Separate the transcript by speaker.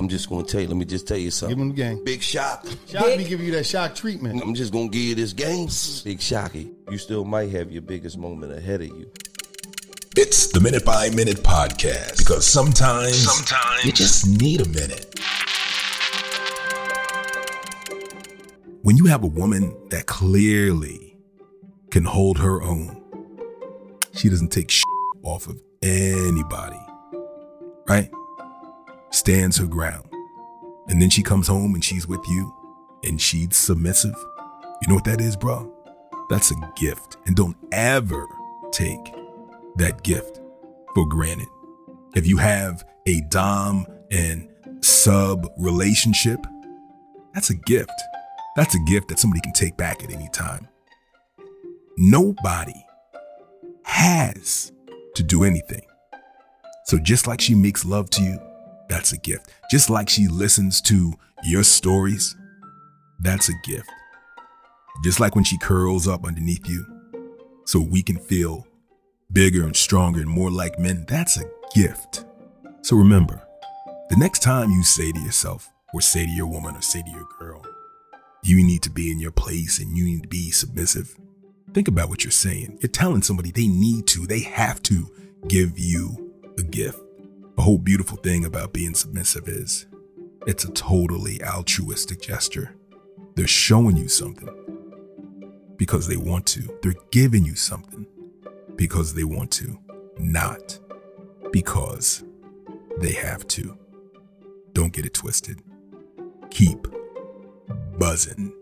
Speaker 1: I'm just gonna tell you. Let me just tell you something.
Speaker 2: Give him the game.
Speaker 1: Big shock.
Speaker 2: Shock me give you that shock treatment.
Speaker 1: I'm just gonna give you this game. Big shocky. You still might have your biggest moment ahead of you.
Speaker 3: It's the Minute by Minute podcast because sometimes,
Speaker 4: Sometimes.
Speaker 3: you just need a minute. When you have a woman that clearly can hold her own, she doesn't take shit off of anybody, right? Stands her ground. And then she comes home and she's with you and she's submissive. You know what that is, bro? That's a gift. And don't ever take that gift for granted. If you have a Dom and sub relationship, that's a gift. That's a gift that somebody can take back at any time. Nobody has to do anything. So just like she makes love to you, that's a gift. Just like she listens to your stories, that's a gift. Just like when she curls up underneath you so we can feel bigger and stronger and more like men, that's a gift. So remember, the next time you say to yourself, or say to your woman, or say to your girl, you need to be in your place and you need to be submissive. Think about what you're saying. You're telling somebody they need to, they have to give you a gift. The whole beautiful thing about being submissive is it's a totally altruistic gesture. They're showing you something because they want to. They're giving you something because they want to, not because they have to. Don't get it twisted. Keep buzzing.